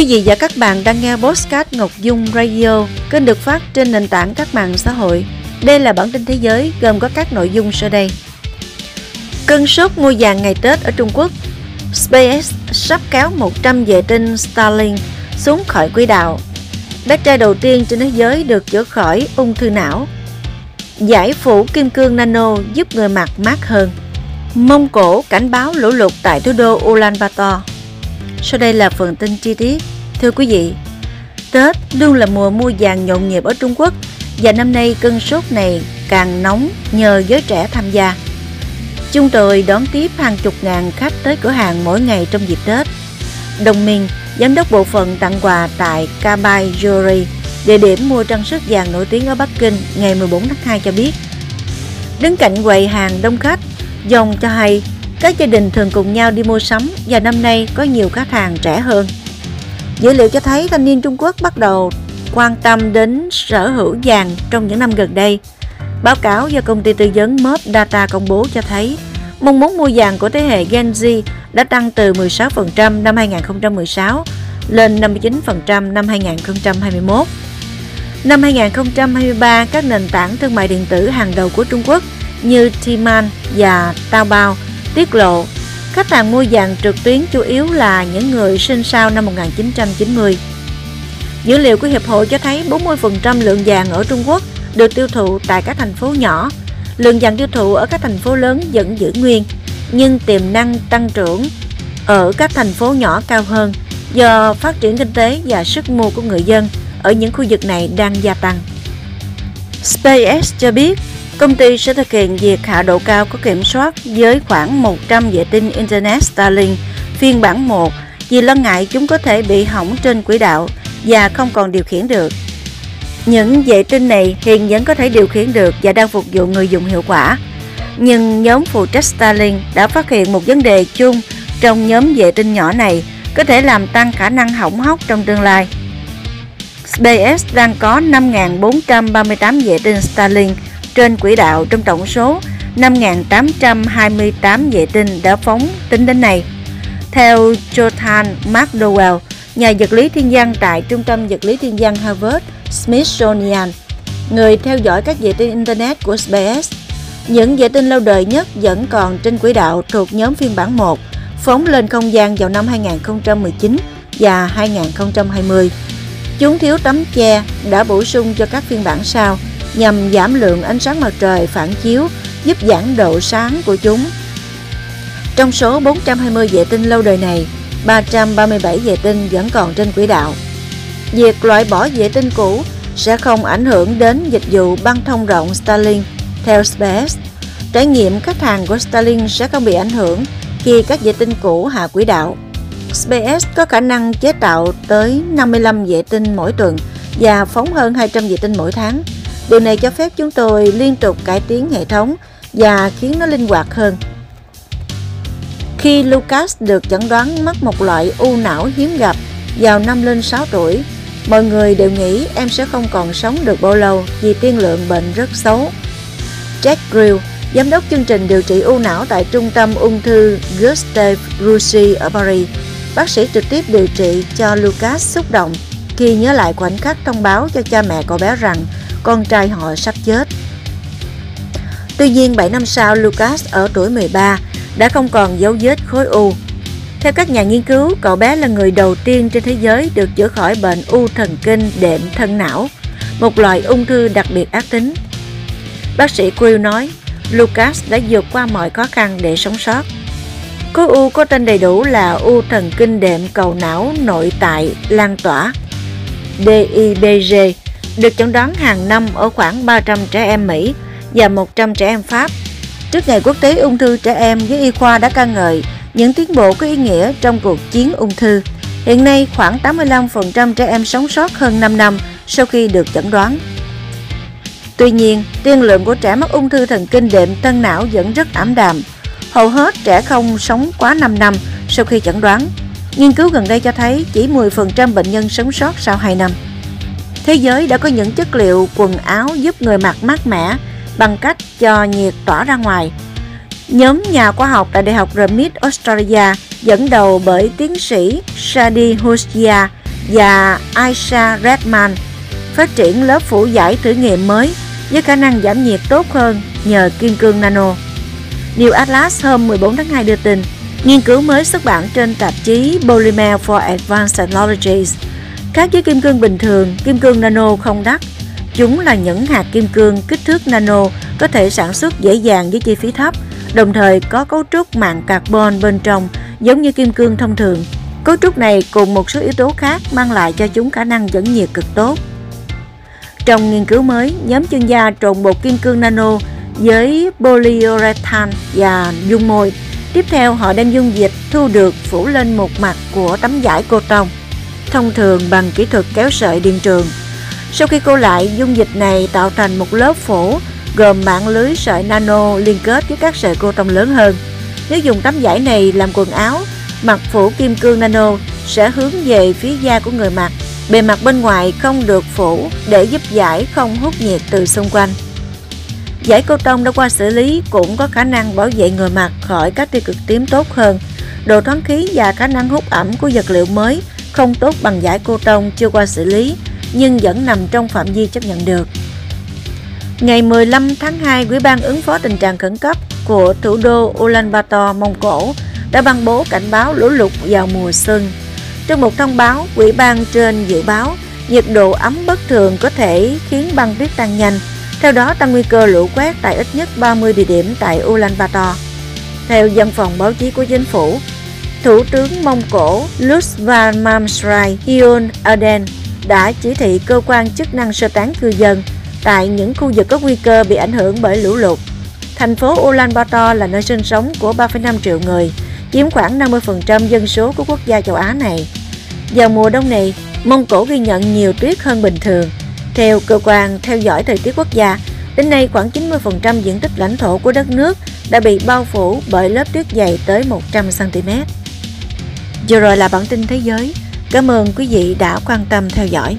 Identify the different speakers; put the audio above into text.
Speaker 1: Quý vị và các bạn đang nghe Postcard Ngọc Dung Radio, kênh được phát trên nền tảng các mạng xã hội. Đây là bản tin thế giới gồm có các nội dung sau đây. Cơn sốt mua vàng ngày Tết ở Trung Quốc SpaceX sắp kéo 100 vệ tinh Starlink xuống khỏi quỹ đạo. Bé trai đầu tiên trên thế giới được chữa khỏi ung thư não. Giải phủ kim cương nano giúp người mặt mát hơn. Mông Cổ cảnh báo lũ lụt tại thủ đô Ulaanbaatar. Sau đây là phần tin chi tiết. Thưa quý vị, Tết luôn là mùa mua vàng nhộn nhịp ở Trung Quốc và năm nay cơn sốt này càng nóng nhờ giới trẻ tham gia. Chúng tôi đón tiếp hàng chục ngàn khách tới cửa hàng mỗi ngày trong dịp Tết. Đồng minh, giám đốc bộ phận tặng quà tại Kabai Jewelry, địa điểm mua trang sức vàng nổi tiếng ở Bắc Kinh ngày 14 tháng 2 cho biết. Đứng cạnh quầy hàng đông khách, dòng cho hay các gia đình thường cùng nhau đi mua sắm và năm nay có nhiều khách hàng trẻ hơn. Dữ liệu cho thấy thanh niên Trung Quốc bắt đầu quan tâm đến sở hữu vàng trong những năm gần đây. Báo cáo do công ty tư vấn Mob Data công bố cho thấy mong muốn mua vàng của thế hệ Gen Z đã tăng từ 16% năm 2016 lên 59% năm 2021. Năm 2023, các nền tảng thương mại điện tử hàng đầu của Trung Quốc như Tmall và Taobao tiết lộ khách hàng mua vàng trực tuyến chủ yếu là những người sinh sau năm 1990. Dữ liệu của Hiệp hội cho thấy 40% lượng vàng ở Trung Quốc được tiêu thụ tại các thành phố nhỏ. Lượng vàng tiêu thụ ở các thành phố lớn vẫn giữ nguyên, nhưng tiềm năng tăng trưởng ở các thành phố nhỏ cao hơn do phát triển kinh tế và sức mua của người dân ở những khu vực này đang gia tăng. SpaceX cho biết Công ty sẽ thực hiện việc hạ độ cao có kiểm soát với khoảng 100 vệ tinh Internet Starlink phiên bản 1 vì lo ngại chúng có thể bị hỏng trên quỹ đạo và không còn điều khiển được. Những vệ tinh này hiện vẫn có thể điều khiển được và đang phục vụ người dùng hiệu quả. Nhưng nhóm phụ trách Starlink đã phát hiện một vấn đề chung trong nhóm vệ tinh nhỏ này có thể làm tăng khả năng hỏng hóc trong tương lai. SpaceX đang có 5.438 vệ tinh Starlink trên quỹ đạo trong tổng số 5.828 vệ tinh đã phóng tính đến nay. Theo Jonathan McDowell, nhà vật lý thiên văn tại Trung tâm vật lý thiên văn Harvard Smithsonian, người theo dõi các vệ tinh Internet của SpaceX, những vệ tinh lâu đời nhất vẫn còn trên quỹ đạo thuộc nhóm phiên bản 1, phóng lên không gian vào năm 2019 và 2020. Chúng thiếu tấm che đã bổ sung cho các phiên bản sau – nhằm giảm lượng ánh sáng mặt trời phản chiếu giúp giảm độ sáng của chúng. Trong số 420 vệ tinh lâu đời này, 337 vệ tinh vẫn còn trên quỹ đạo. Việc loại bỏ vệ tinh cũ sẽ không ảnh hưởng đến dịch vụ băng thông rộng Starlink theo SpaceX. Trải nghiệm khách hàng của Starlink sẽ không bị ảnh hưởng khi các vệ tinh cũ hạ quỹ đạo. SpaceX có khả năng chế tạo tới 55 vệ tinh mỗi tuần và phóng hơn 200 vệ tinh mỗi tháng. Điều này cho phép chúng tôi liên tục cải tiến hệ thống và khiến nó linh hoạt hơn. Khi Lucas được chẩn đoán mắc một loại u não hiếm gặp vào năm lên 6 tuổi, mọi người đều nghĩ em sẽ không còn sống được bao lâu vì tiên lượng bệnh rất xấu. Jack Grill, giám đốc chương trình điều trị u não tại trung tâm ung thư Gustave Roussy ở Paris, bác sĩ trực tiếp điều trị cho Lucas xúc động khi nhớ lại khoảnh khắc thông báo cho cha mẹ cậu bé rằng con trai họ sắp chết. Tuy nhiên 7 năm sau, Lucas ở tuổi 13 đã không còn dấu vết khối u. Theo các nhà nghiên cứu, cậu bé là người đầu tiên trên thế giới được chữa khỏi bệnh u thần kinh đệm thân não, một loại ung thư đặc biệt ác tính. Bác sĩ Quill nói, Lucas đã vượt qua mọi khó khăn để sống sót. Khối u có tên đầy đủ là u thần kinh đệm cầu não nội tại lan tỏa DIBG được chẩn đoán hàng năm ở khoảng 300 trẻ em Mỹ và 100 trẻ em Pháp. Trước ngày quốc tế ung thư trẻ em giới y khoa đã ca ngợi những tiến bộ có ý nghĩa trong cuộc chiến ung thư. Hiện nay, khoảng 85% trẻ em sống sót hơn 5 năm sau khi được chẩn đoán. Tuy nhiên, tiên lượng của trẻ mắc ung thư thần kinh đệm tân não vẫn rất ảm đạm. Hầu hết trẻ không sống quá 5 năm sau khi chẩn đoán. Nghiên cứu gần đây cho thấy chỉ 10% bệnh nhân sống sót sau 2 năm. Thế giới đã có những chất liệu quần áo giúp người mặc mát mẻ bằng cách cho nhiệt tỏa ra ngoài. Nhóm nhà khoa học tại Đại học Remit Australia dẫn đầu bởi tiến sĩ Shadi Hoskia và Aisha Redman phát triển lớp phủ giải thử nghiệm mới với khả năng giảm nhiệt tốt hơn nhờ kim cương nano. New Atlas hôm 14 tháng 2 đưa tin, nghiên cứu mới xuất bản trên tạp chí Polymer for Advanced Technologies. Khác với kim cương bình thường, kim cương nano không đắt. Chúng là những hạt kim cương kích thước nano có thể sản xuất dễ dàng với chi phí thấp, đồng thời có cấu trúc mạng carbon bên trong giống như kim cương thông thường. Cấu trúc này cùng một số yếu tố khác mang lại cho chúng khả năng dẫn nhiệt cực tốt. Trong nghiên cứu mới, nhóm chuyên gia trộn bột kim cương nano với polyurethane và dung môi. Tiếp theo, họ đem dung dịch thu được phủ lên một mặt của tấm vải cô tông, thông thường bằng kỹ thuật kéo sợi điện trường. Sau khi cô lại, dung dịch này tạo thành một lớp phủ gồm mạng lưới sợi nano liên kết với các sợi cô tông lớn hơn. Nếu dùng tấm vải này làm quần áo, mặt phủ kim cương nano sẽ hướng về phía da của người mặc. Bề mặt bên ngoài không được phủ để giúp vải không hút nhiệt từ xung quanh. Giải cô tông đã qua xử lý cũng có khả năng bảo vệ người mặc khỏi các tia cực tím tốt hơn. Độ thoáng khí và khả năng hút ẩm của vật liệu mới không tốt bằng giải cô tông chưa qua xử lý nhưng vẫn nằm trong phạm vi chấp nhận được. Ngày 15 tháng 2, Ủy ban ứng phó tình trạng khẩn cấp của thủ đô Ulaanbaatar, Mông Cổ đã ban bố cảnh báo lũ lụt vào mùa xuân. Trong một thông báo, Ủy ban trên dự báo nhiệt độ ấm bất thường có thể khiến băng tuyết tan nhanh, theo đó tăng nguy cơ lũ quét tại ít nhất 30 địa điểm tại Ulaanbaatar. Theo văn phòng báo chí của chính phủ, Thủ tướng Mông Cổ Lutvan Mamsrai Hyun Aden đã chỉ thị cơ quan chức năng sơ tán cư dân tại những khu vực có nguy cơ bị ảnh hưởng bởi lũ lụt. Thành phố Ulaanbaatar là nơi sinh sống của 3,5 triệu người, chiếm khoảng 50% dân số của quốc gia châu Á này. Vào mùa đông này, Mông Cổ ghi nhận nhiều tuyết hơn bình thường. Theo cơ quan theo dõi thời tiết quốc gia, đến nay khoảng 90% diện tích lãnh thổ của đất nước đã bị bao phủ bởi lớp tuyết dày tới 100cm. Vừa rồi là bản tin thế giới. Cảm ơn quý vị đã quan tâm theo dõi.